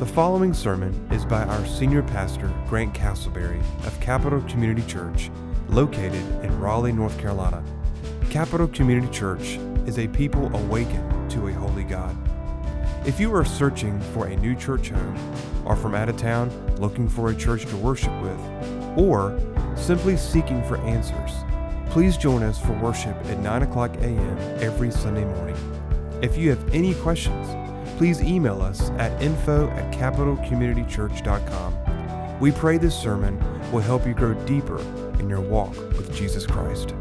The following sermon is by our senior pastor, Grant Castleberry of Capital Community Church, located in Raleigh, North Carolina. Capital Community Church is a people awakened to a holy God. If you are searching for a new church home, or from out of town looking for a church to worship with, or simply seeking for answers, please join us for worship at 9 o'clock a.m. every Sunday morning. If you have any questions, please email us at info at capitalcommunitychurch.com. We pray this sermon will help you grow deeper in your walk with Jesus Christ.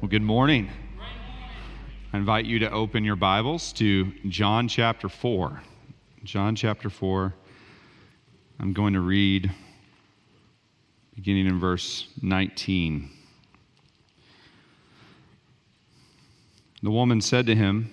Well, good morning. I invite you to open your Bibles to John chapter 4. John chapter 4. I'm going to read beginning in verse 19. The woman said to him,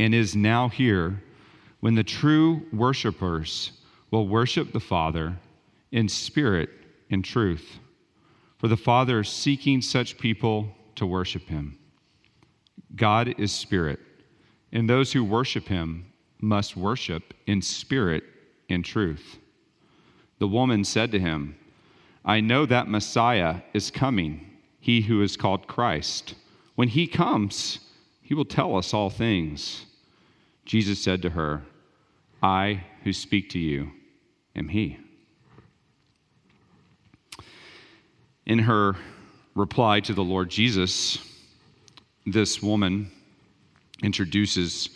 and is now here when the true worshipers will worship the Father in spirit and truth. For the Father is seeking such people to worship him. God is spirit, and those who worship him must worship in spirit and truth. The woman said to him, I know that Messiah is coming, he who is called Christ. When he comes, he will tell us all things. Jesus said to her, I who speak to you am he. In her reply to the Lord Jesus, this woman introduces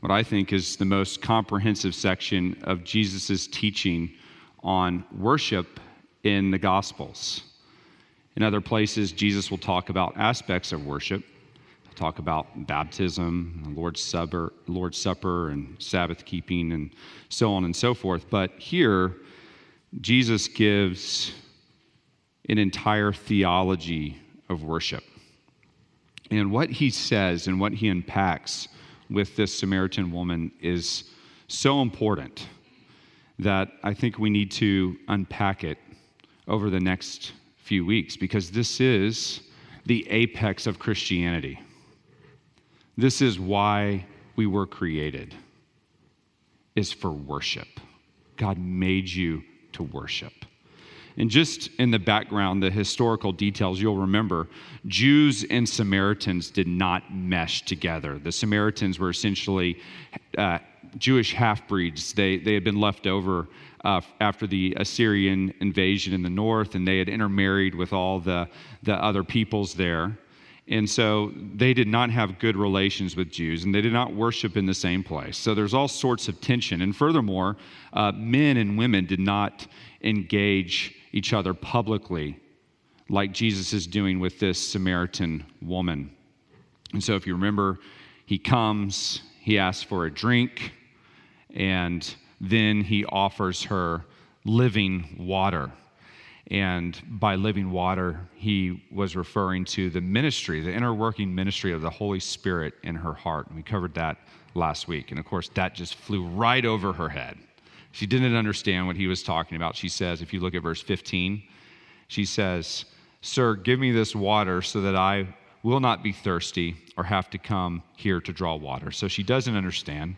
what I think is the most comprehensive section of Jesus' teaching on worship in the Gospels. In other places, Jesus will talk about aspects of worship talk about baptism, Lord's Supper, Lord's Supper, and Sabbath keeping, and so on and so forth. But here, Jesus gives an entire theology of worship. And what he says and what he unpacks with this Samaritan woman is so important that I think we need to unpack it over the next few weeks because this is the apex of Christianity. This is why we were created is for worship. God made you to worship. And just in the background, the historical details, you'll remember Jews and Samaritans did not mesh together. The Samaritans were essentially uh, Jewish half breeds. They, they had been left over uh, after the Assyrian invasion in the north, and they had intermarried with all the, the other peoples there. And so they did not have good relations with Jews and they did not worship in the same place. So there's all sorts of tension. And furthermore, uh, men and women did not engage each other publicly like Jesus is doing with this Samaritan woman. And so if you remember, he comes, he asks for a drink, and then he offers her living water. And by living water, he was referring to the ministry, the inner working ministry of the Holy Spirit in her heart. And we covered that last week. And of course, that just flew right over her head. She didn't understand what he was talking about. She says, if you look at verse 15, she says, Sir, give me this water so that I will not be thirsty or have to come here to draw water. So she doesn't understand.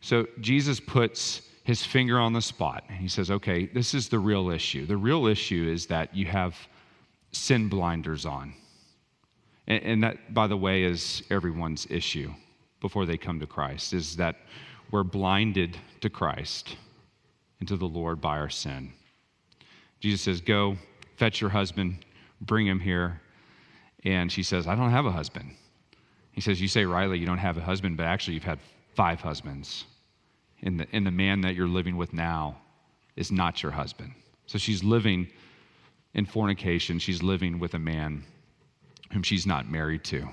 So Jesus puts his finger on the spot. He says, okay, this is the real issue. The real issue is that you have sin blinders on. And, and that, by the way, is everyone's issue before they come to Christ, is that we're blinded to Christ and to the Lord by our sin. Jesus says, Go, fetch your husband, bring him here. And she says, I don't have a husband. He says, You say, rightly, you don't have a husband, but actually you've had five husbands and the, and the man that you're living with now is not your husband. So she's living in fornication. She's living with a man whom she's not married to.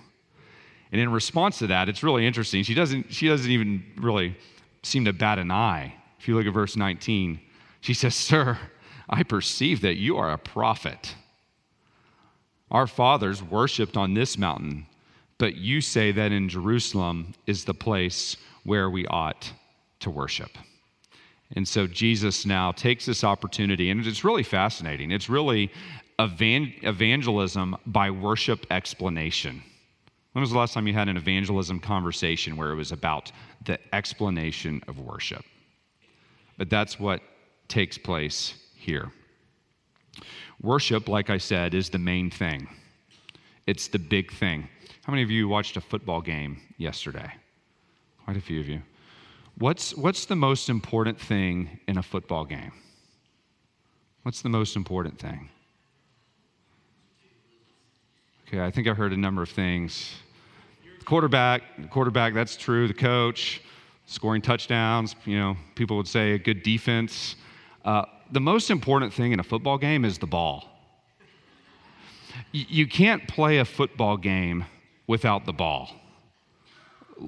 And in response to that, it's really interesting. She doesn't, she doesn't even really seem to bat an eye. If you look at verse 19, she says, Sir, I perceive that you are a prophet. Our fathers worshiped on this mountain, but you say that in Jerusalem is the place where we ought to worship. And so Jesus now takes this opportunity, and it's really fascinating. It's really evangelism by worship explanation. When was the last time you had an evangelism conversation where it was about the explanation of worship? But that's what takes place here. Worship, like I said, is the main thing, it's the big thing. How many of you watched a football game yesterday? Quite a few of you. What's, what's the most important thing in a football game? What's the most important thing? Okay, I think I heard a number of things. Quarterback, quarterback, that's true. The coach, scoring touchdowns, you know, people would say a good defense. Uh, the most important thing in a football game is the ball. You can't play a football game without the ball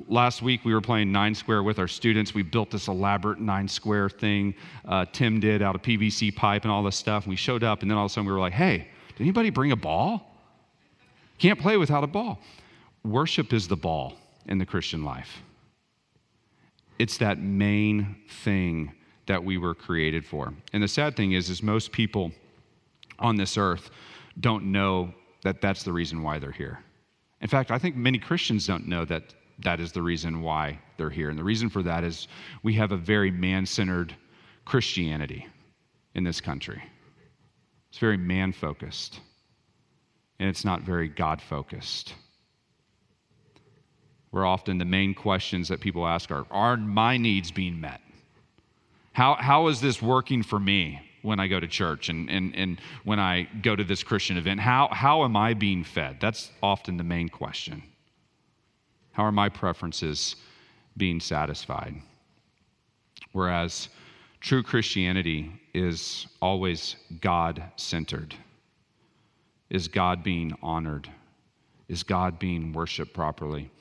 last week we were playing nine square with our students. We built this elaborate nine square thing. Uh, Tim did out of PVC pipe and all this stuff. And we showed up, and then all of a sudden we were like, hey, did anybody bring a ball? Can't play without a ball. Worship is the ball in the Christian life. It's that main thing that we were created for. And the sad thing is, is most people on this earth don't know that that's the reason why they're here. In fact, I think many Christians don't know that that is the reason why they're here. And the reason for that is we have a very man centered Christianity in this country. It's very man focused, and it's not very God focused. Where often the main questions that people ask are Are my needs being met? How, how is this working for me when I go to church and, and, and when I go to this Christian event? How, how am I being fed? That's often the main question. How are my preferences being satisfied? Whereas true Christianity is always God centered. Is God being honored? Is God being worshiped properly?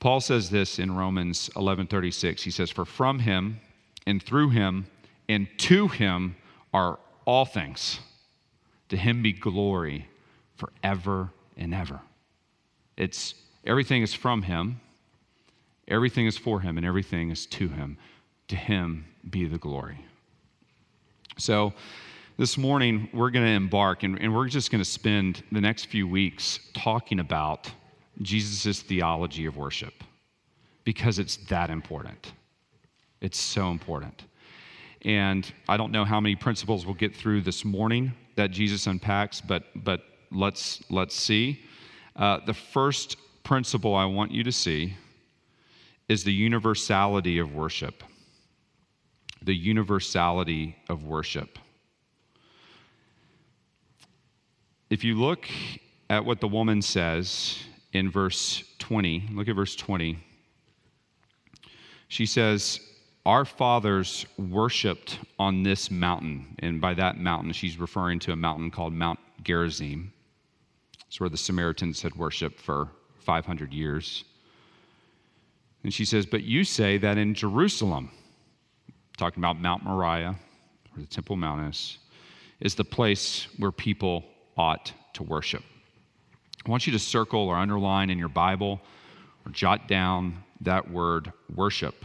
Paul says this in Romans 11:36. He says, "For from him and through him and to him are all things. To him be glory forever and ever." It's Everything is from him, everything is for him, and everything is to him. To him be the glory. So, this morning we're going to embark and, and we're just going to spend the next few weeks talking about Jesus' theology of worship because it's that important. It's so important. And I don't know how many principles we'll get through this morning that Jesus unpacks, but, but let's, let's see. Uh, the first principle I want you to see is the universality of worship. The universality of worship. If you look at what the woman says in verse 20, look at verse 20. She says, Our fathers worshiped on this mountain. And by that mountain, she's referring to a mountain called Mount Gerizim. It's where the Samaritans had worshiped for 500 years. And she says, But you say that in Jerusalem, talking about Mount Moriah, or the Temple Mount is, is the place where people ought to worship. I want you to circle or underline in your Bible or jot down that word worship.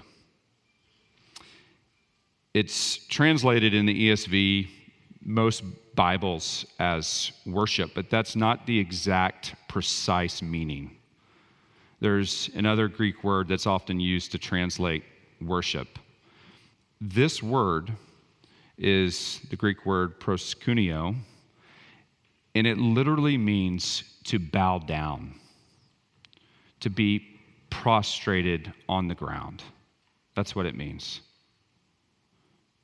It's translated in the ESV, most Bibles, as worship, but that's not the exact precise meaning. There's another Greek word that's often used to translate worship. This word is the Greek word proskuneo, and it literally means to bow down, to be prostrated on the ground. That's what it means.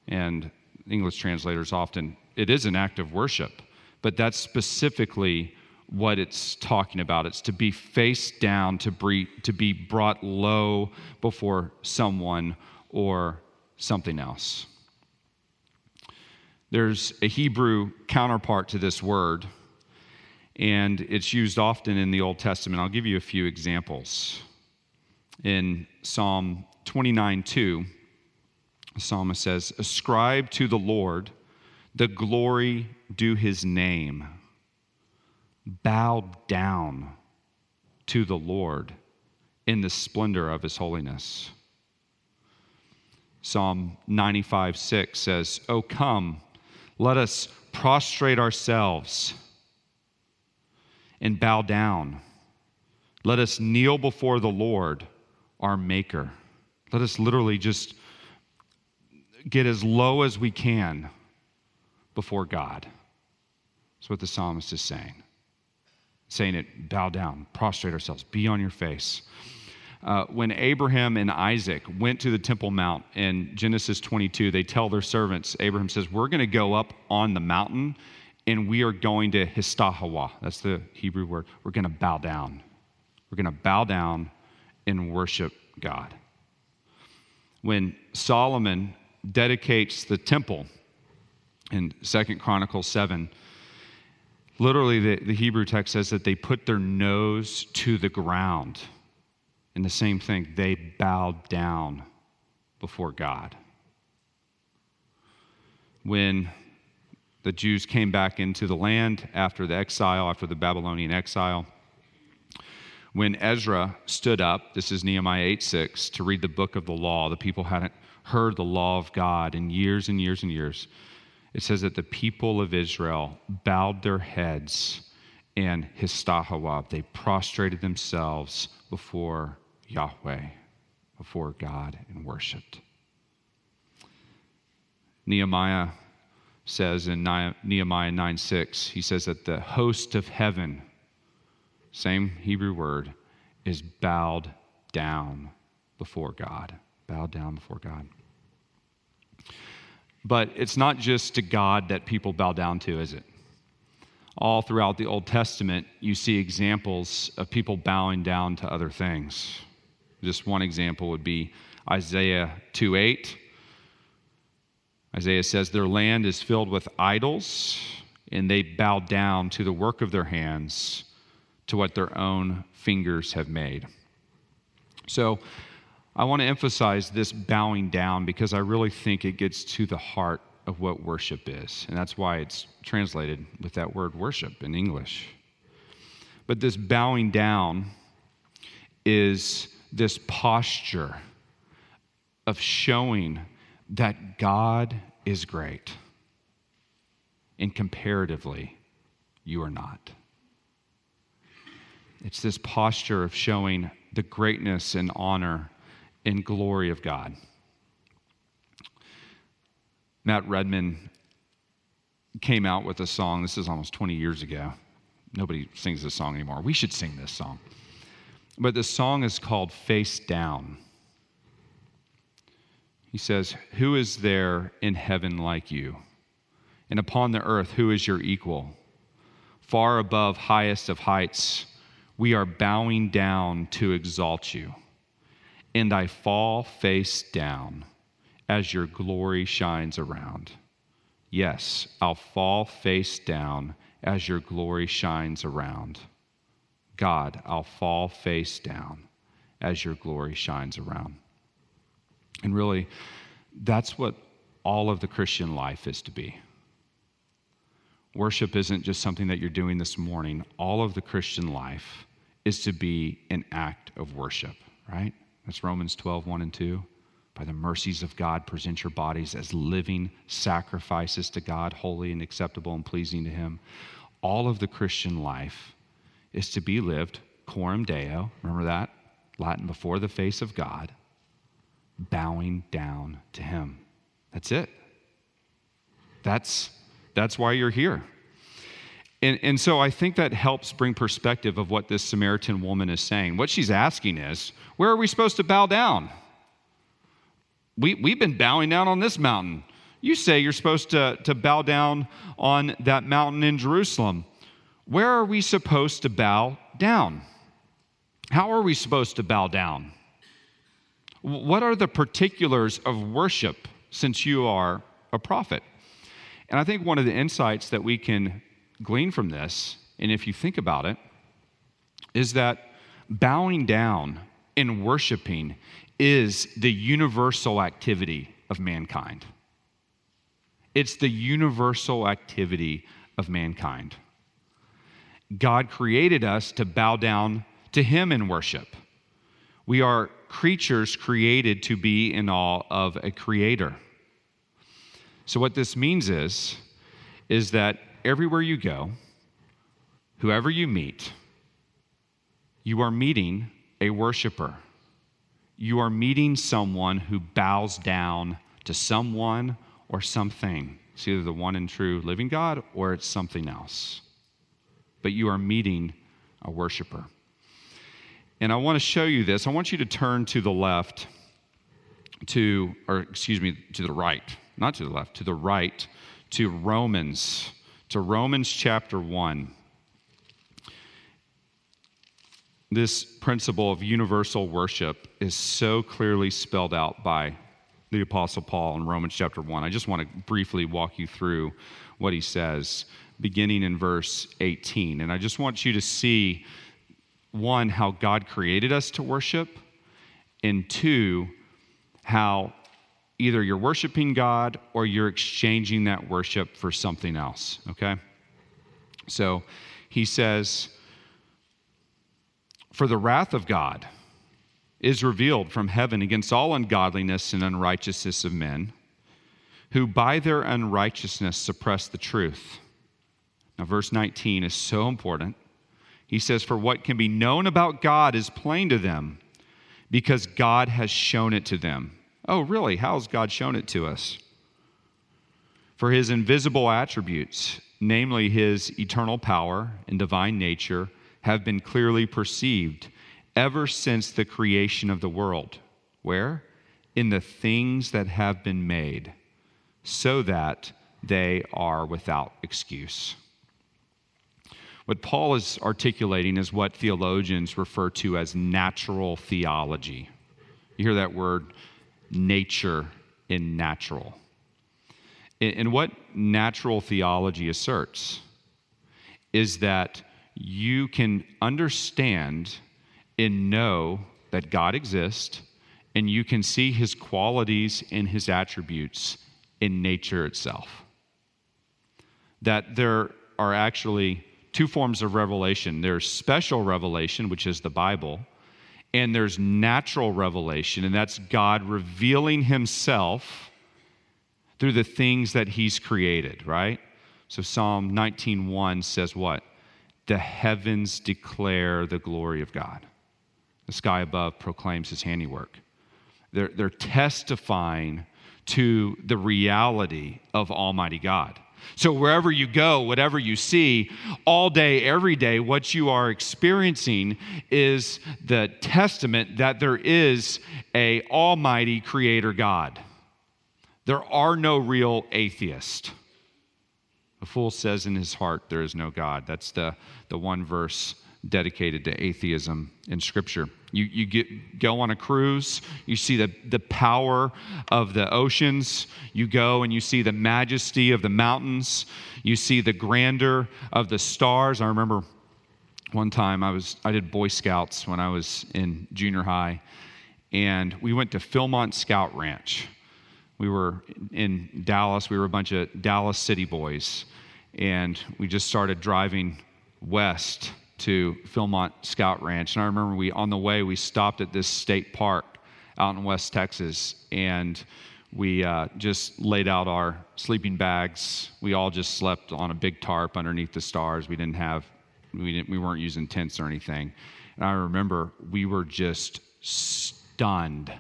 And English translators often, it is an act of worship, but that's specifically what it's talking about. It's to be face down, to be, to be brought low before someone or something else. There's a Hebrew counterpart to this word, and it's used often in the Old Testament. I'll give you a few examples. In Psalm 29 2, The psalmist says, Ascribe to the Lord the glory due his name. Bow down to the Lord in the splendor of his holiness. Psalm 95 6 says, Oh, come, let us prostrate ourselves and bow down. Let us kneel before the Lord, our Maker. Let us literally just get as low as we can before God. That's what the psalmist is saying. Saying it, bow down, prostrate ourselves, be on your face. Uh, when Abraham and Isaac went to the Temple Mount in Genesis 22, they tell their servants, Abraham says, We're going to go up on the mountain and we are going to histahawa. That's the Hebrew word. We're going to bow down. We're going to bow down and worship God. When Solomon dedicates the temple in Second Chronicles 7, literally the, the Hebrew text says that they put their nose to the ground. And the same thing, they bowed down before God. When the Jews came back into the land after the exile, after the Babylonian exile, when Ezra stood up, this is Nehemiah 8 6, to read the book of the law, the people hadn't heard the law of God in years and years and years. It says that the people of Israel bowed their heads and histahawab, they prostrated themselves before Yahweh, before God, and worshiped. Nehemiah says in Nehemiah 9 6, he says that the host of heaven, same Hebrew word, is bowed down before God. Bowed down before God. But it's not just to God that people bow down to, is it? All throughout the Old Testament, you see examples of people bowing down to other things. Just one example would be Isaiah 2 8. Isaiah says, Their land is filled with idols, and they bow down to the work of their hands, to what their own fingers have made. So I want to emphasize this bowing down because I really think it gets to the heart of what worship is. And that's why it's translated with that word worship in English. But this bowing down is this posture of showing that God is great and comparatively, you are not. It's this posture of showing the greatness and honor and glory of God. Matt Redman came out with a song, this is almost 20 years ago. Nobody sings this song anymore. We should sing this song. But the song is called Face Down. He says, Who is there in heaven like you? And upon the earth, who is your equal? Far above highest of heights, we are bowing down to exalt you. And I fall face down as your glory shines around. Yes, I'll fall face down as your glory shines around. God, I'll fall face down as your glory shines around. And really, that's what all of the Christian life is to be. Worship isn't just something that you're doing this morning. All of the Christian life is to be an act of worship, right? That's Romans 12, 1 and 2. By the mercies of God, present your bodies as living sacrifices to God, holy and acceptable and pleasing to Him. All of the Christian life is to be lived coram deo, remember that? Latin, before the face of God, bowing down to Him. That's it. That's, that's why you're here. And, and so I think that helps bring perspective of what this Samaritan woman is saying. What she's asking is, where are we supposed to bow down? We, we've been bowing down on this mountain. You say you're supposed to, to bow down on that mountain in Jerusalem. Where are we supposed to bow down? How are we supposed to bow down? What are the particulars of worship since you are a prophet? And I think one of the insights that we can glean from this, and if you think about it, is that bowing down and worshiping is the universal activity of mankind. It's the universal activity of mankind. God created us to bow down to Him in worship. We are creatures created to be in awe of a creator. So, what this means is, is that everywhere you go, whoever you meet, you are meeting a worshiper. You are meeting someone who bows down to someone or something. It's either the one and true living God or it's something else. But you are meeting a worshiper. And I want to show you this. I want you to turn to the left, to, or excuse me, to the right, not to the left, to the right, to Romans, to Romans chapter 1. This principle of universal worship is so clearly spelled out by the Apostle Paul in Romans chapter 1. I just want to briefly walk you through what he says, beginning in verse 18. And I just want you to see, one, how God created us to worship, and two, how either you're worshiping God or you're exchanging that worship for something else, okay? So he says, For the wrath of God, is revealed from heaven against all ungodliness and unrighteousness of men, who by their unrighteousness suppress the truth. Now, verse 19 is so important. He says, For what can be known about God is plain to them, because God has shown it to them. Oh, really? How has God shown it to us? For his invisible attributes, namely his eternal power and divine nature, have been clearly perceived ever since the creation of the world. Where? In the things that have been made, so that they are without excuse. What Paul is articulating is what theologians refer to as natural theology. You hear that word, nature in natural. And what natural theology asserts is that you can understand and know that God exists, and you can see his qualities and his attributes in nature itself. That there are actually two forms of revelation there's special revelation, which is the Bible, and there's natural revelation, and that's God revealing himself through the things that he's created, right? So Psalm 19:1 says what? The heavens declare the glory of God. The sky above proclaims his handiwork. They're, they're testifying to the reality of Almighty God. So, wherever you go, whatever you see, all day, every day, what you are experiencing is the testament that there is a almighty creator God. There are no real atheists. A fool says in his heart, There is no God. That's the, the one verse dedicated to atheism in Scripture. You, you get, go on a cruise, you see the, the power of the oceans, you go and you see the majesty of the mountains, you see the grandeur of the stars. I remember one time I was I did Boy Scouts when I was in junior high, and we went to Philmont Scout Ranch. We were in Dallas. We were a bunch of Dallas city boys, and we just started driving west to Philmont Scout Ranch. And I remember we, on the way, we stopped at this state park out in West Texas and we uh, just laid out our sleeping bags. We all just slept on a big tarp underneath the stars. We didn't have, we, didn't, we weren't using tents or anything. And I remember we were just stunned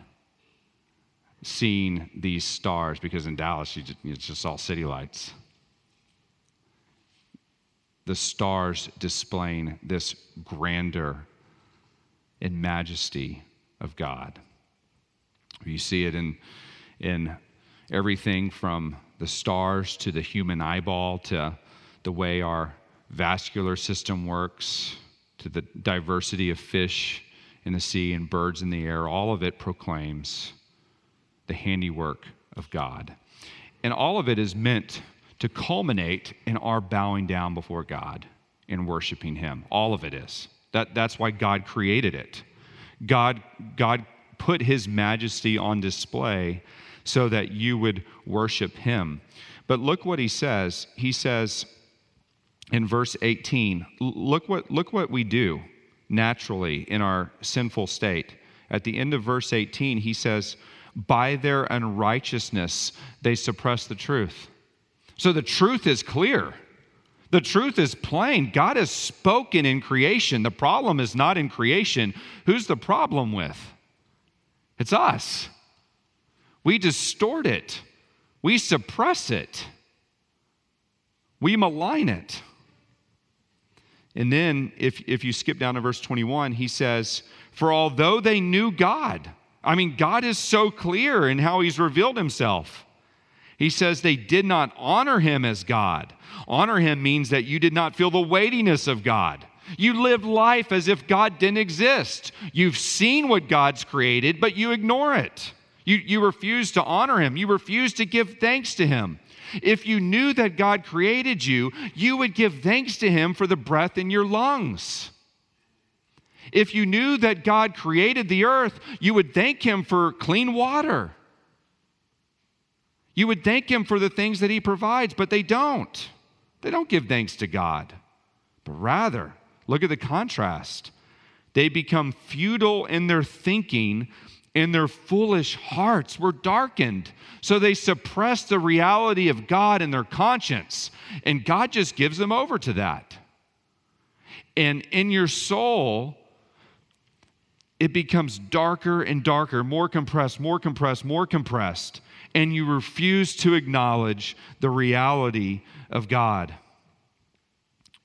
seeing these stars because in Dallas, just, it's just all city lights the stars displaying this grandeur and majesty of God. You see it in, in everything from the stars to the human eyeball to the way our vascular system works to the diversity of fish in the sea and birds in the air. All of it proclaims the handiwork of God. And all of it is meant to culminate in our bowing down before God and worshiping Him. All of it is. That, that's why God created it. God, God put His majesty on display so that you would worship him. But look what he says. He says in verse 18, look what, look what we do naturally in our sinful state. At the end of verse 18, he says, By their unrighteousness they suppress the truth. So the truth is clear. The truth is plain. God has spoken in creation. The problem is not in creation. Who's the problem with? It's us. We distort it, we suppress it, we malign it. And then, if, if you skip down to verse 21, he says, For although they knew God, I mean, God is so clear in how he's revealed himself. He says they did not honor him as God. Honor him means that you did not feel the weightiness of God. You live life as if God didn't exist. You've seen what God's created, but you ignore it. You, you refuse to honor him. You refuse to give thanks to him. If you knew that God created you, you would give thanks to him for the breath in your lungs. If you knew that God created the earth, you would thank him for clean water. You would thank him for the things that he provides, but they don't. They don't give thanks to God. But rather, look at the contrast. They become futile in their thinking, and their foolish hearts were darkened. So they suppress the reality of God in their conscience, and God just gives them over to that. And in your soul, it becomes darker and darker, more compressed, more compressed, more compressed and you refuse to acknowledge the reality of God.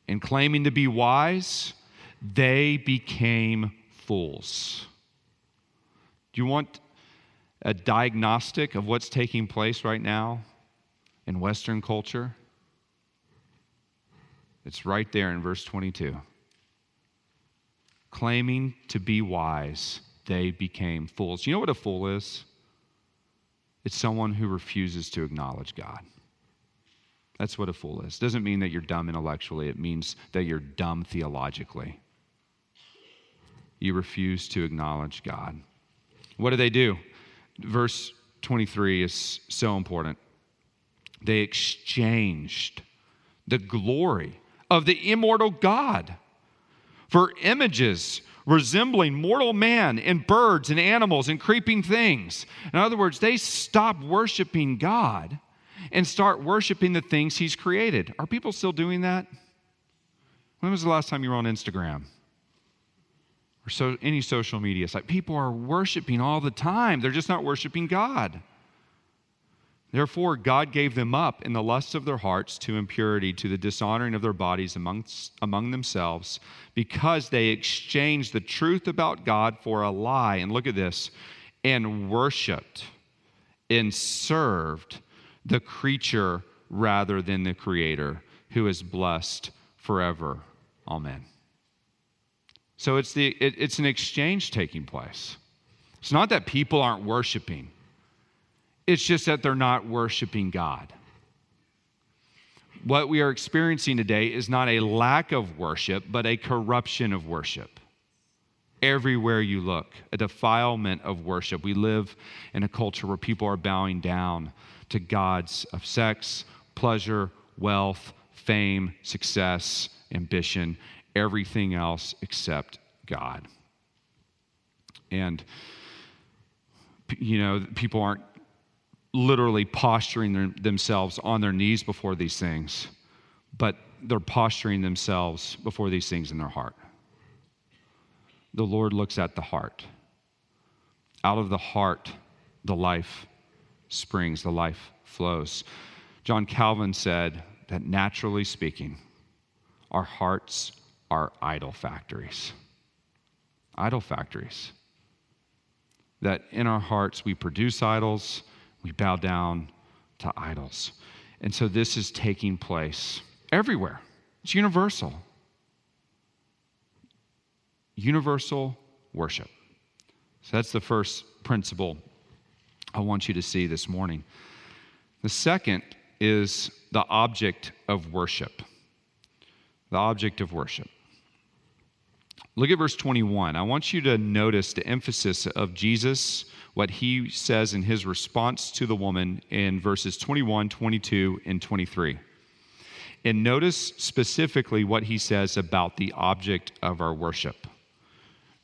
In claiming to be wise, they became fools. Do you want a diagnostic of what's taking place right now in Western culture? It's right there in verse 22. Claiming to be wise, they became fools. You know what a fool is? It's someone who refuses to acknowledge God. That's what a fool is. Doesn't mean that you're dumb intellectually, it means that you're dumb theologically. You refuse to acknowledge God. What do they do? Verse 23 is so important. They exchanged the glory of the immortal God for images resembling mortal man and birds and animals and creeping things. In other words, they stop worshiping God and start worshiping the things He's created. Are people still doing that? When was the last time you were on Instagram? Or so, any social media site? People are worshiping all the time, they're just not worshiping God. Therefore, God gave them up in the lusts of their hearts to impurity, to the dishonoring of their bodies amongst, among themselves, because they exchanged the truth about God for a lie. And look at this and worshiped and served the creature rather than the creator, who is blessed forever. Amen. So it's, the, it, it's an exchange taking place. It's not that people aren't worshiping. It's just that they're not worshiping God. What we are experiencing today is not a lack of worship, but a corruption of worship. Everywhere you look, a defilement of worship. We live in a culture where people are bowing down to gods of sex, pleasure, wealth, fame, success, ambition, everything else except God. And, you know, people aren't literally posturing their, themselves on their knees before these things, but they're posturing themselves before these things in their heart. The Lord looks at the heart. Out of the heart, the life springs, the life flows. John Calvin said that naturally speaking, our hearts are idol factories. Idol factories. That in our hearts we produce idols, we bow down to idols. And so this is taking place everywhere. It's universal. Universal worship. So that's the first principle I want you to see this morning. The second is the object of worship. The object of worship. Look at verse 21. I want you to notice the emphasis of Jesus, what he says in his response to the woman in verses 21, 22, and 23. And notice specifically what he says about the object of our worship.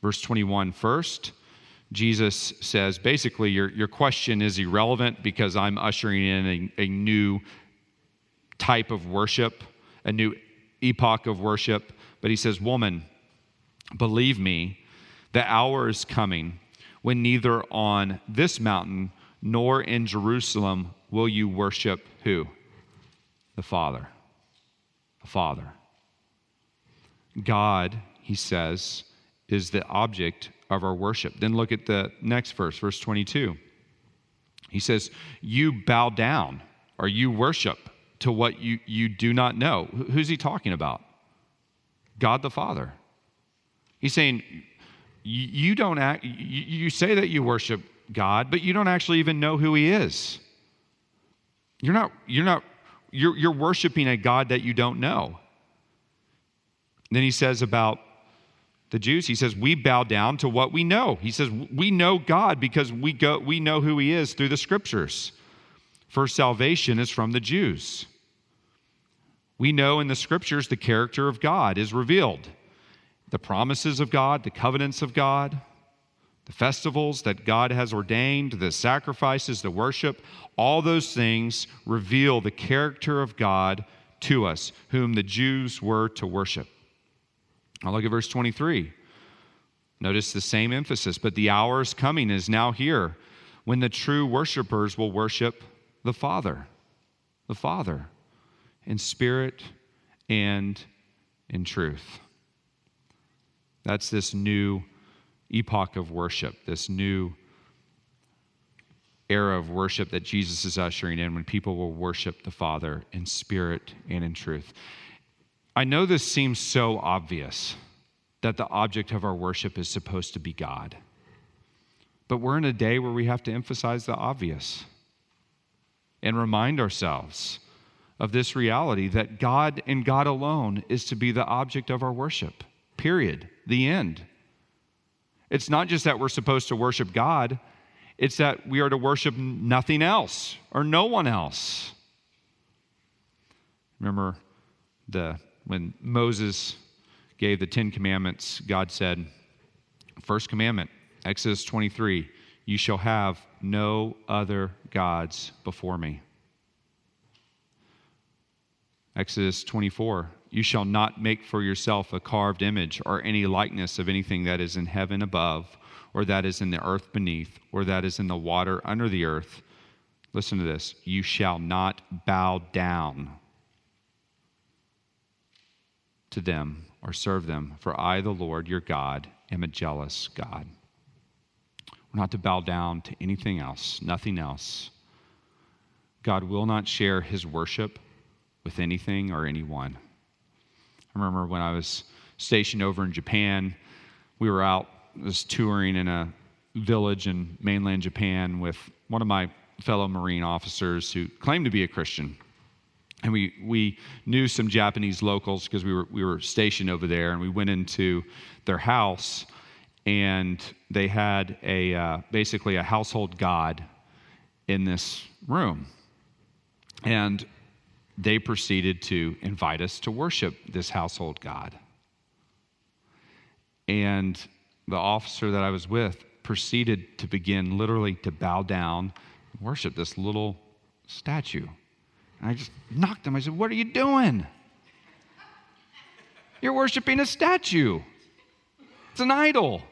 Verse 21 first, Jesus says basically, your, your question is irrelevant because I'm ushering in a, a new type of worship, a new epoch of worship. But he says, Woman, Believe me, the hour is coming when neither on this mountain nor in Jerusalem will you worship who? The Father. The Father. God, he says, is the object of our worship. Then look at the next verse, verse 22. He says, You bow down or you worship to what you, you do not know. Who's he talking about? God the Father. He's saying, you don't act, you say that you worship God, but you don't actually even know who He is. You're not, you're not, you're, you're worshiping a God that you don't know. Then he says about the Jews, he says, we bow down to what we know. He says, we know God because we go, we know who He is through the scriptures. For salvation is from the Jews. We know in the scriptures the character of God is revealed the promises of God, the covenants of God, the festivals that God has ordained, the sacrifices, the worship, all those things reveal the character of God to us, whom the Jews were to worship. Now look at verse 23. Notice the same emphasis, but the hour is coming, is now here, when the true worshipers will worship the Father, the Father, in spirit and in truth. That's this new epoch of worship, this new era of worship that Jesus is ushering in when people will worship the Father in spirit and in truth. I know this seems so obvious that the object of our worship is supposed to be God. But we're in a day where we have to emphasize the obvious and remind ourselves of this reality that God and God alone is to be the object of our worship. Period. The end. It's not just that we're supposed to worship God, it's that we are to worship nothing else or no one else. Remember the when Moses gave the 10 commandments, God said, first commandment, Exodus 23, you shall have no other gods before me. Exodus 24, you shall not make for yourself a carved image or any likeness of anything that is in heaven above, or that is in the earth beneath, or that is in the water under the earth. Listen to this. You shall not bow down to them or serve them, for I, the Lord your God, am a jealous God. We're not to bow down to anything else, nothing else. God will not share his worship with anything or anyone. I remember when I was stationed over in Japan, we were out was touring in a village in mainland Japan with one of my fellow Marine officers who claimed to be a Christian. And we, we knew some Japanese locals because we were, we were stationed over there, and we went into their house, and they had a, uh, basically a household god in this room. And they proceeded to invite us to worship this household God. And the officer that I was with proceeded to begin literally to bow down and worship this little statue. And I just knocked him. I said, What are you doing? You're worshiping a statue, it's an idol.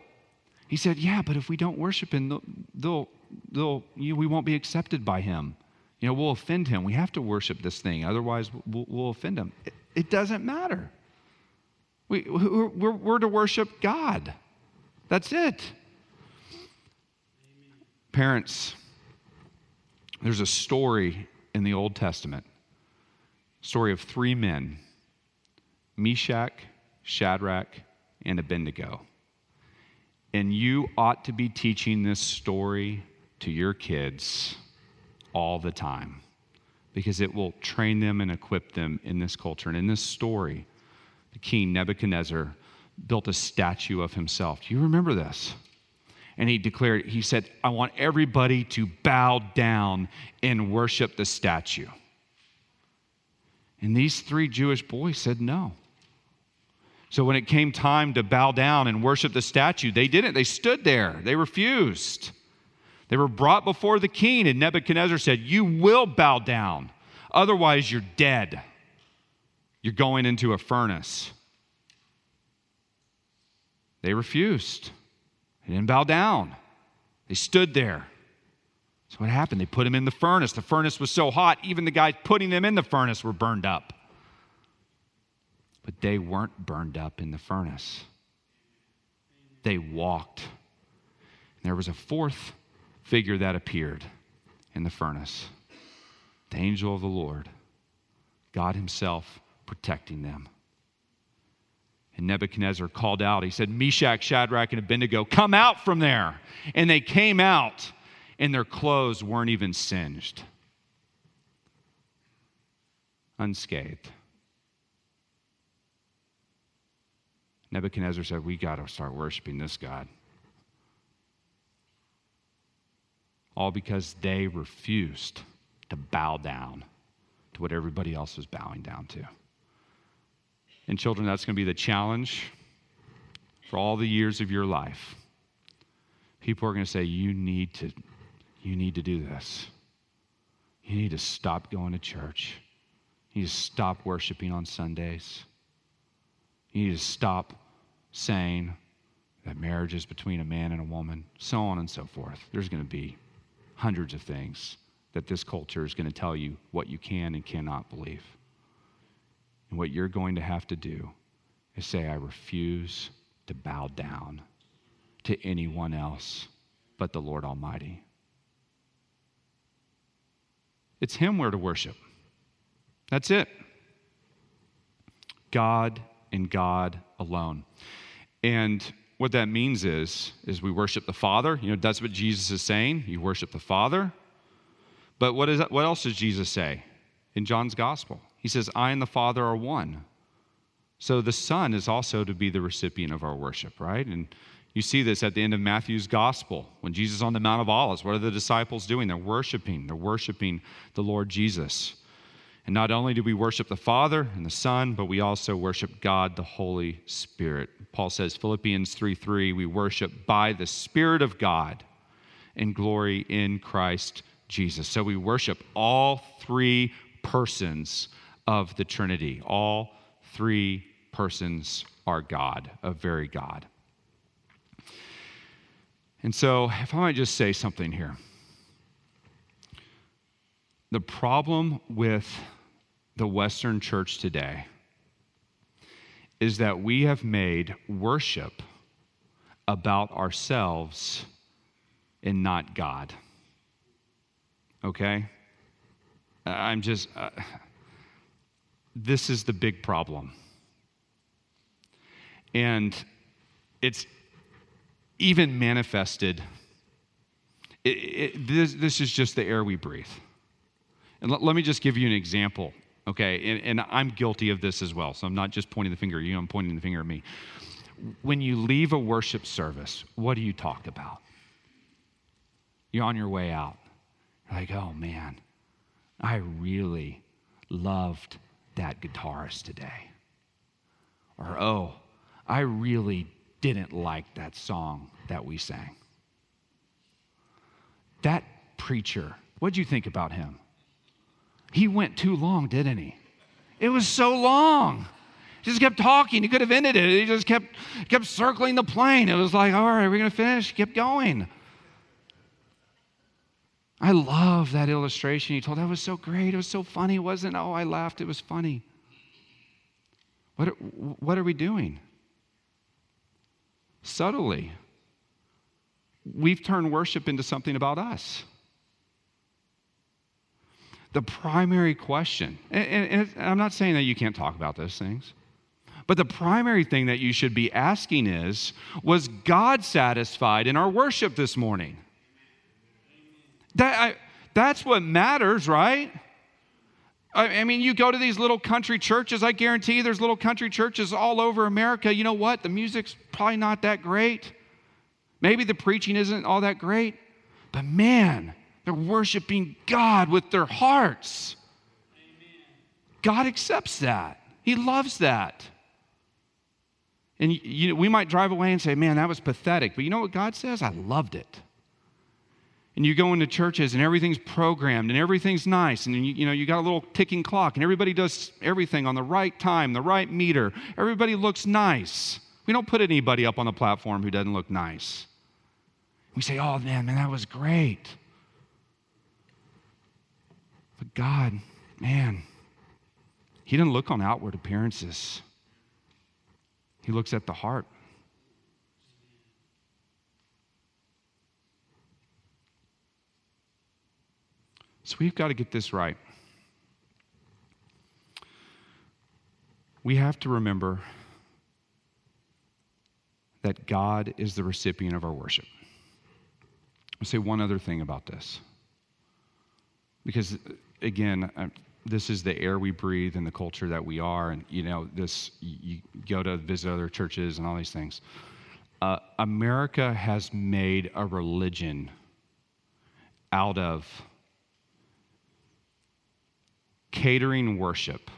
He said, Yeah, but if we don't worship him, they'll, they'll, you we won't be accepted by him. You know, we'll offend him. We have to worship this thing, otherwise, we'll, we'll offend him. It, it, doesn't matter. We, we're, we're to worship God. That's it. Parents, there's a story in the Old Testament, story of three men Meshach, Shadrach, and Abednego. And you ought to be teaching this story to your kids all the time because it will train them and equip them in this culture. And in this story, the king Nebuchadnezzar built a statue of himself. Do you remember this? And he declared, he said, I want everybody to bow down and worship the statue. And these three Jewish boys said no. So when it came time to bow down and worship the statue, they didn't. They stood there, they refused. They were brought before the king, and Nebuchadnezzar said, You will bow down, otherwise, you're dead. You're going into a furnace. They refused. They didn't bow down. They stood there. So what happened? They put him in the furnace. The furnace was so hot, even the guys putting them in the furnace were burned up. But they weren't burned up in the furnace. They walked. And there was a fourth figure that appeared in the furnace the angel of the Lord, God Himself protecting them. And Nebuchadnezzar called out. He said, Meshach, Shadrach, and Abednego, come out from there. And they came out, and their clothes weren't even singed, unscathed. Nebuchadnezzar said, We got to start worshiping this God. All because they refused to bow down to what everybody else was bowing down to. And, children, that's going to be the challenge for all the years of your life. People are going to say, You need to, you need to do this. You need to stop going to church. You need to stop worshiping on Sundays. You need to stop saying that marriage is between a man and a woman, so on and so forth. There's going to be hundreds of things that this culture is going to tell you what you can and cannot believe. And what you're going to have to do is say, I refuse to bow down to anyone else but the Lord Almighty. It's Him we're to worship. That's it. God and God alone. And what that means is, is we worship the Father. You know, that's what Jesus is saying. You worship the Father. But what, is that, what else does Jesus say in John's Gospel? He says, I and the Father are one. So the Son is also to be the recipient of our worship, right? And you see this at the end of Matthew's Gospel. When Jesus on the Mount of Olives, what are the disciples doing? They're worshiping. They're worshiping the Lord Jesus. And not only do we worship the Father and the Son, but we also worship God, the Holy Spirit. Paul says, Philippians 3 3, we worship by the Spirit of God in glory in Christ Jesus. So we worship all three persons of the Trinity. All three persons are God, a very God. And so, if I might just say something here. The problem with the Western church today is that we have made worship about ourselves and not God. Okay? I'm just, uh, this is the big problem. And it's even manifested. It, it, this, this is just the air we breathe. And let, let me just give you an example, okay? And, and I'm guilty of this as well, so I'm not just pointing the finger at you, I'm pointing the finger at me. When you leave a worship service, what do you talk about? You're on your way out. You're like, oh man, I really loved that guitarist today. Or, oh, I really didn't like that song that we sang. That preacher, what'd you think about him? He went too long, didn't he? It was so long. He just kept talking. He could have ended it. He just kept, kept circling the plane. It was like, all right, we're going to finish. Keep going. I love that illustration he told. That was so great. It was so funny, wasn't it? Oh, I laughed. It was funny. What are, what are we doing? Subtly, we've turned worship into something about us. The primary question, and, and, and I'm not saying that you can't talk about those things, but the primary thing that you should be asking is Was God satisfied in our worship this morning? That, I, that's what matters, right? I mean, you go to these little country churches, I guarantee there's little country churches all over America. You know what? The music's probably not that great. Maybe the preaching isn't all that great. But man, they're worshiping God with their hearts. God accepts that. He loves that. And you, we might drive away and say, man, that was pathetic. But you know what God says? I loved it. And you go into churches and everything's programmed and everything's nice. And you, you know, you got a little ticking clock and everybody does everything on the right time, the right meter. Everybody looks nice. We don't put anybody up on the platform who doesn't look nice. We say, oh man, man, that was great. But God, man, He didn't look on outward appearances, He looks at the heart. So we've got to get this right. We have to remember that God is the recipient of our worship. I'll say one other thing about this. Because, again, uh, this is the air we breathe and the culture that we are. And, you know, this, you go to visit other churches and all these things. Uh, America has made a religion out of catering worship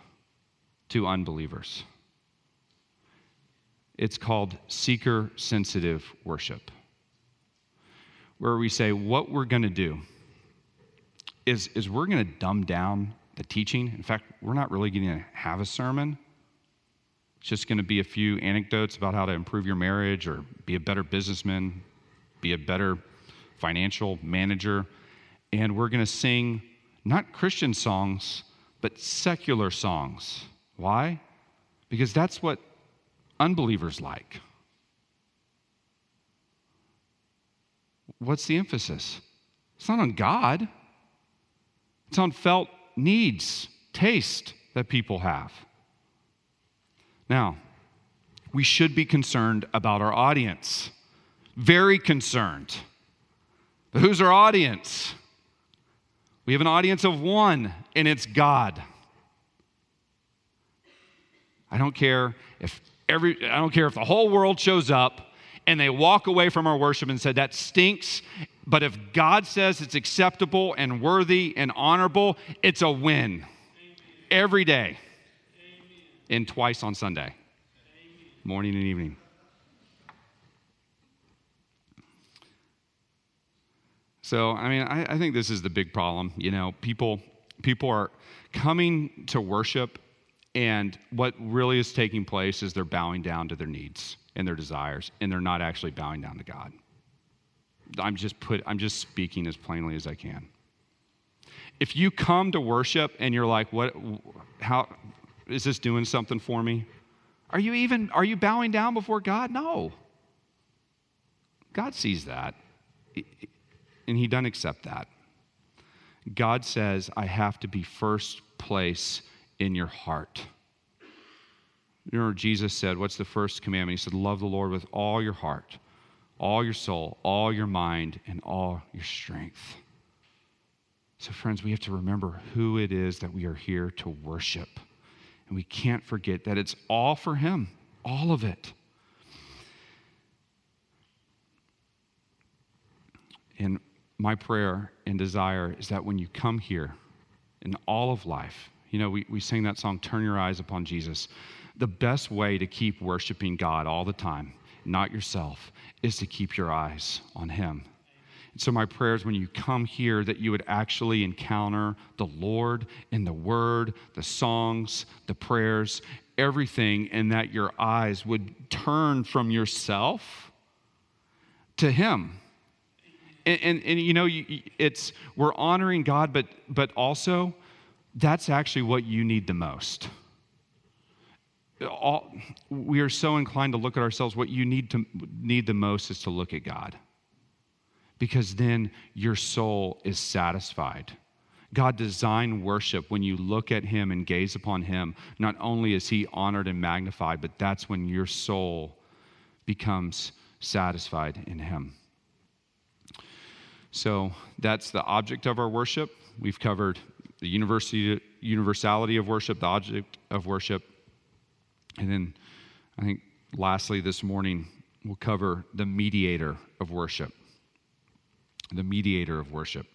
to unbelievers. It's called seeker sensitive worship, where we say what we're going to do is, is we're going to dumb down the teaching. In fact, we're not really going to have a sermon. It's just going to be a few anecdotes about how to improve your marriage or be a better businessman, be a better financial manager. And we're going to sing not Christian songs, but secular songs. Why? Because that's what unbelievers like. What's the emphasis? It's not on God, it's on felt needs, taste that people have. Now, we should be concerned about our audience. Very concerned. But who's our audience? We have an audience of one, and it's God. I don't care if every I don't care if the whole world shows up and they walk away from our worship and said that stinks, but if God says it's acceptable and worthy and honorable, it's a win. Amen. Every day. Amen. And twice on Sunday. Amen. Morning and evening. So, I mean, I, I, think this is the big problem. You know, people, people are coming to worship, and what really is taking place is they're bowing down to their needs and their desires, and they're not actually bowing down to God. I'm just put, I'm just speaking as plainly as I can. If you come to worship and you're like, what, how, is this doing something for me? Are you even, are you bowing down before God? No. God sees that and he doesn't accept that. God says, I have to be first place in your heart. You Jesus said, What's the first commandment? He said, Love the Lord with all your heart, all your soul, all your mind, and all your strength. So, friends, we have to remember who it is that we are here to worship. And we can't forget that it's all for Him, all of it. And my prayer and desire is that when you come here in all of life, you know, we, we sing that song, Turn Your Eyes Upon Jesus. The best way to keep worshiping God all the time, not yourself, is to keep your eyes on Him. And so, my prayer is when you come here that you would actually encounter the Lord in the Word, the songs, the prayers, everything, and that your eyes would turn from yourself to Him and, and, and you know, it's, we're honoring God, but, but also that's actually what you need the most. All, we are so inclined to look at ourselves. What you need to need the most is to look at God, because then your soul is satisfied. God designed worship when you look at Him and gaze upon Him. Not only is He honored and magnified, but that's when your soul becomes satisfied in Him. So that's the object of our worship. We've covered the university, universality of worship, the object of worship. And then I think lastly this morning we'll cover the mediator of worship. The mediator of worship.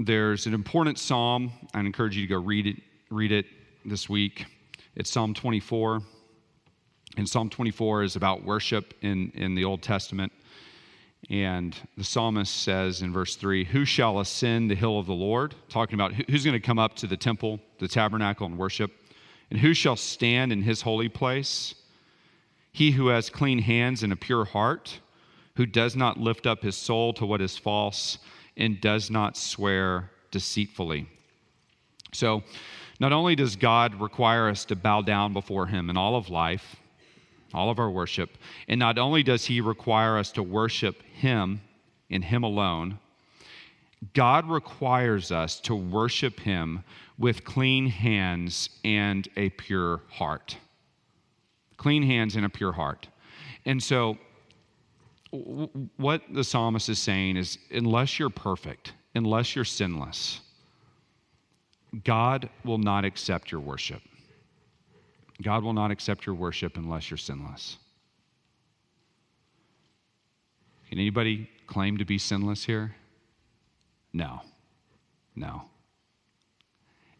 There's an important psalm. I encourage you to go read it, read it this week. It's Psalm 24. And Psalm 24 is about worship in, in the Old Testament. And the psalmist says in verse 3 Who shall ascend the hill of the Lord? Talking about who's going to come up to the temple, the tabernacle, and worship. And who shall stand in his holy place? He who has clean hands and a pure heart, who does not lift up his soul to what is false and does not swear deceitfully. So, not only does God require us to bow down before him in all of life, all of our worship, and not only does he require us to worship him in him alone, God requires us to worship him with clean hands and a pure heart. Clean hands and a pure heart. And so what the psalmist is saying is unless you're perfect, unless you're sinless, God will not accept your worship. God will not accept your worship unless you're sinless. Can anybody claim to be sinless here? No. No.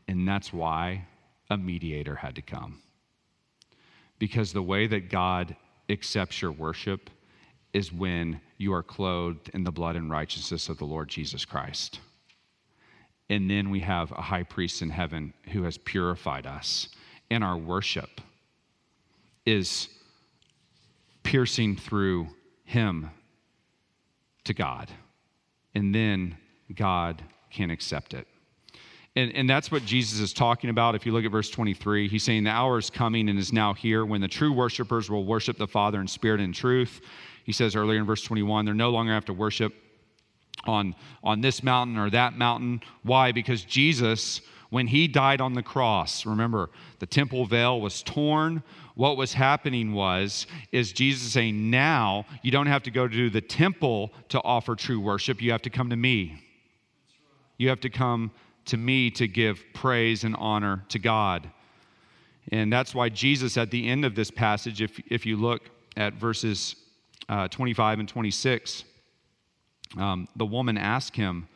And that's why a mediator had to come. Because the way that God accepts your worship is when you are clothed in the blood and righteousness of the Lord Jesus Christ. And then we have a high priest in heaven who has purified us. And our worship is piercing through him to God. And then God can accept it. And, and that's what Jesus is talking about. If you look at verse 23, he's saying, The hour is coming and is now here when the true worshipers will worship the Father in spirit and truth he says earlier in verse 21, they're no longer have to worship on, on this mountain or that mountain. Why? Because Jesus, when he died on the cross, remember, the temple veil was torn. What was happening was, is Jesus saying, now you don't have to go to the temple to offer true worship. You have to come to me. You have to come to me to give praise and honor to God. And that's why Jesus, at the end of this passage, if, if you look at verses uh, 25 and 26, um, the woman asked him,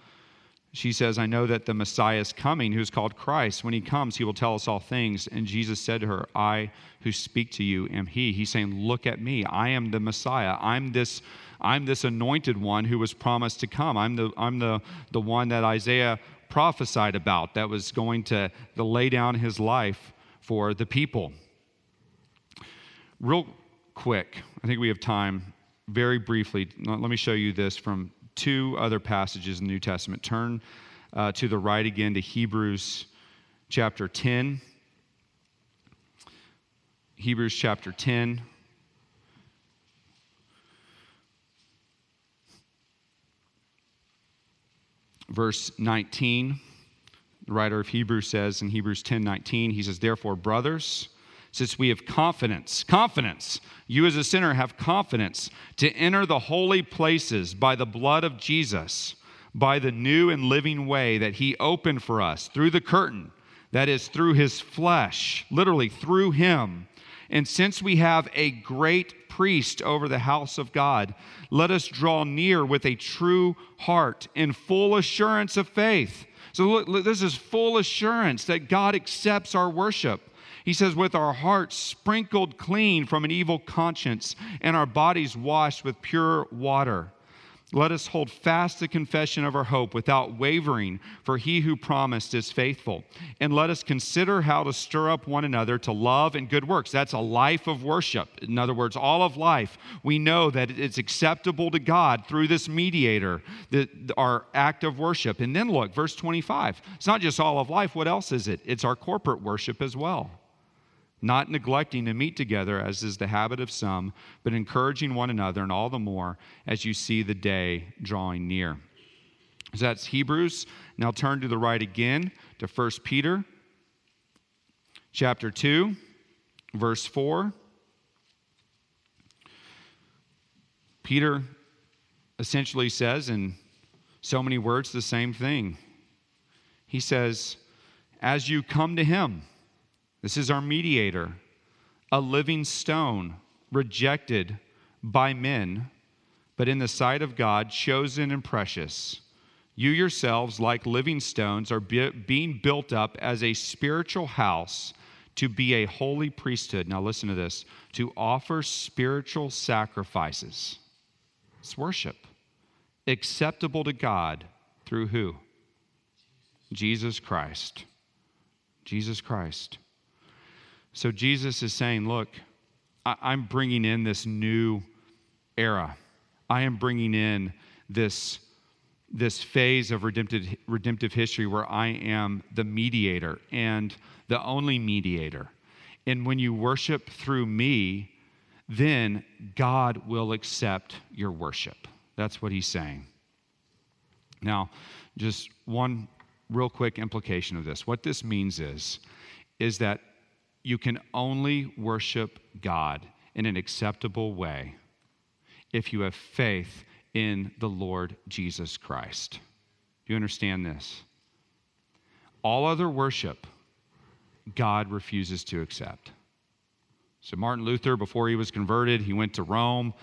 she says, I know that the Messiah is coming, who's called Christ. When he comes, he will tell us all things. And Jesus said to her, I who speak to you am he. He's saying, Look at me. I am the Messiah. I'm this, I'm this anointed one who was promised to come. I'm the, I'm the, the one that Isaiah prophesied about that was going to, to lay down his life for the people. Real quick, I think we have time very briefly, let me show you this from two other passages in the New Testament. Turn uh, to the right again to Hebrews chapter 10. Hebrews chapter 10. Verse 19, the writer of Hebrews says in Hebrews 10 19, he says, Therefore, brothers, since we have confidence, confidence, you as a sinner have confidence to enter the holy places by the blood of Jesus, by the new and living way that he opened for us through the curtain, that is, through his flesh, literally through him. And since we have a great priest over the house of God, let us draw near with a true heart in full assurance of faith. So, look, this is full assurance that God accepts our worship. He says, with our hearts sprinkled clean from an evil conscience and our bodies washed with pure water. Let us hold fast the confession of our hope without wavering, for he who promised is faithful. And let us consider how to stir up one another to love and good works. That's a life of worship. In other words, all of life, we know that it's acceptable to God through this mediator, the, our act of worship. And then look, verse 25. It's not just all of life. What else is it? It's our corporate worship as well not neglecting to meet together, as is the habit of some, but encouraging one another, and all the more as you see the day drawing near. So that's Hebrews. Now turn to the right again to 1 Peter chapter 2, verse 4. Peter essentially says in So many words, the same thing. He says, As you come to him, this is our mediator, a living stone, rejected by men, but in the sight of God, chosen and precious. You yourselves, like living stones, are be- being built up as a spiritual house to be a holy priesthood. Now, listen to this to offer spiritual sacrifices. It's worship. Acceptable to God through who? Jesus Christ. Jesus Christ. So, Jesus is saying, Look, I- am bringing in this new era. I am bringing in this this phase of redemptive, redemptive history where I am the mediator and the only mediator. And when you worship through me, then God will accept your worship. That's what he's saying. Now, just one real quick implication of this. What this means is is that you can only worship God in an acceptable way if you have faith in the Lord Jesus Christ. Do you understand this? All other worship, God refuses to accept. So, Martin Luther, before he was converted, he went to Rome,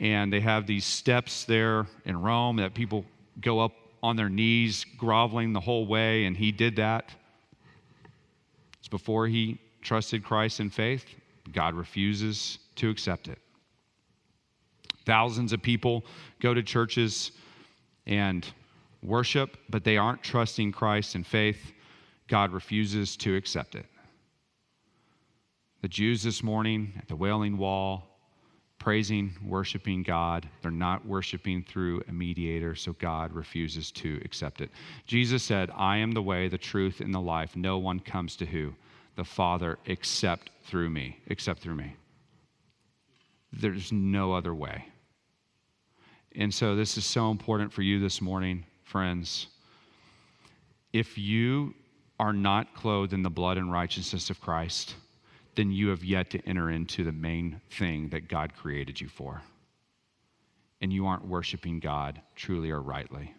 and they have these steps there in Rome that people go up on their knees, groveling the whole way, and he did that. It's before he trusted Christ in faith. God refuses to accept it. Thousands of people go to churches and worship, but they aren't trusting Christ in faith. God refuses to accept it. The Jews this morning at the Wailing Wall, praising, worshiping God, they're not worshiping through a mediator, so God refuses to accept it. Jesus said, I am the way, the truth, and the life. No one comes to who? The Father except through me, except through me. There's no other way. And so, this is so important for you this morning, friends. If you are not clothed in the blood and righteousness of Christ, then you have yet to enter into the main thing that God created you for. And you aren't worshiping God truly or rightly.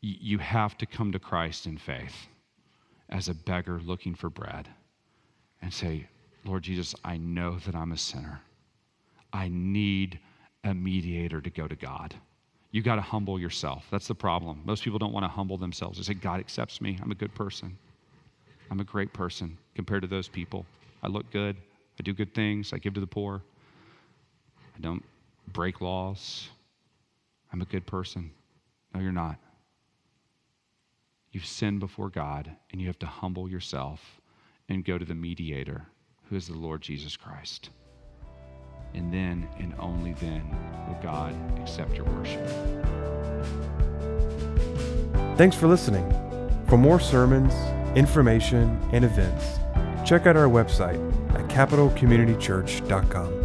You have to come to Christ in faith as a beggar looking for bread and say, Lord Jesus, I know that I'm a sinner. I need a mediator to go to God. You got to humble yourself. That's the problem. Most people don't want to humble themselves. They say, God accepts me. I'm a good person. I'm a great person compared to those people. I look good. I do good things. I give to the poor. I don't break laws. I'm a good person. No, you're not. You've sinned before God, and you have to humble yourself and go to the mediator, who is the Lord Jesus Christ and then and only then will God accept your worship. Thanks for listening. For more sermons, information, and events, check out our website at capitalcommunitychurch.com.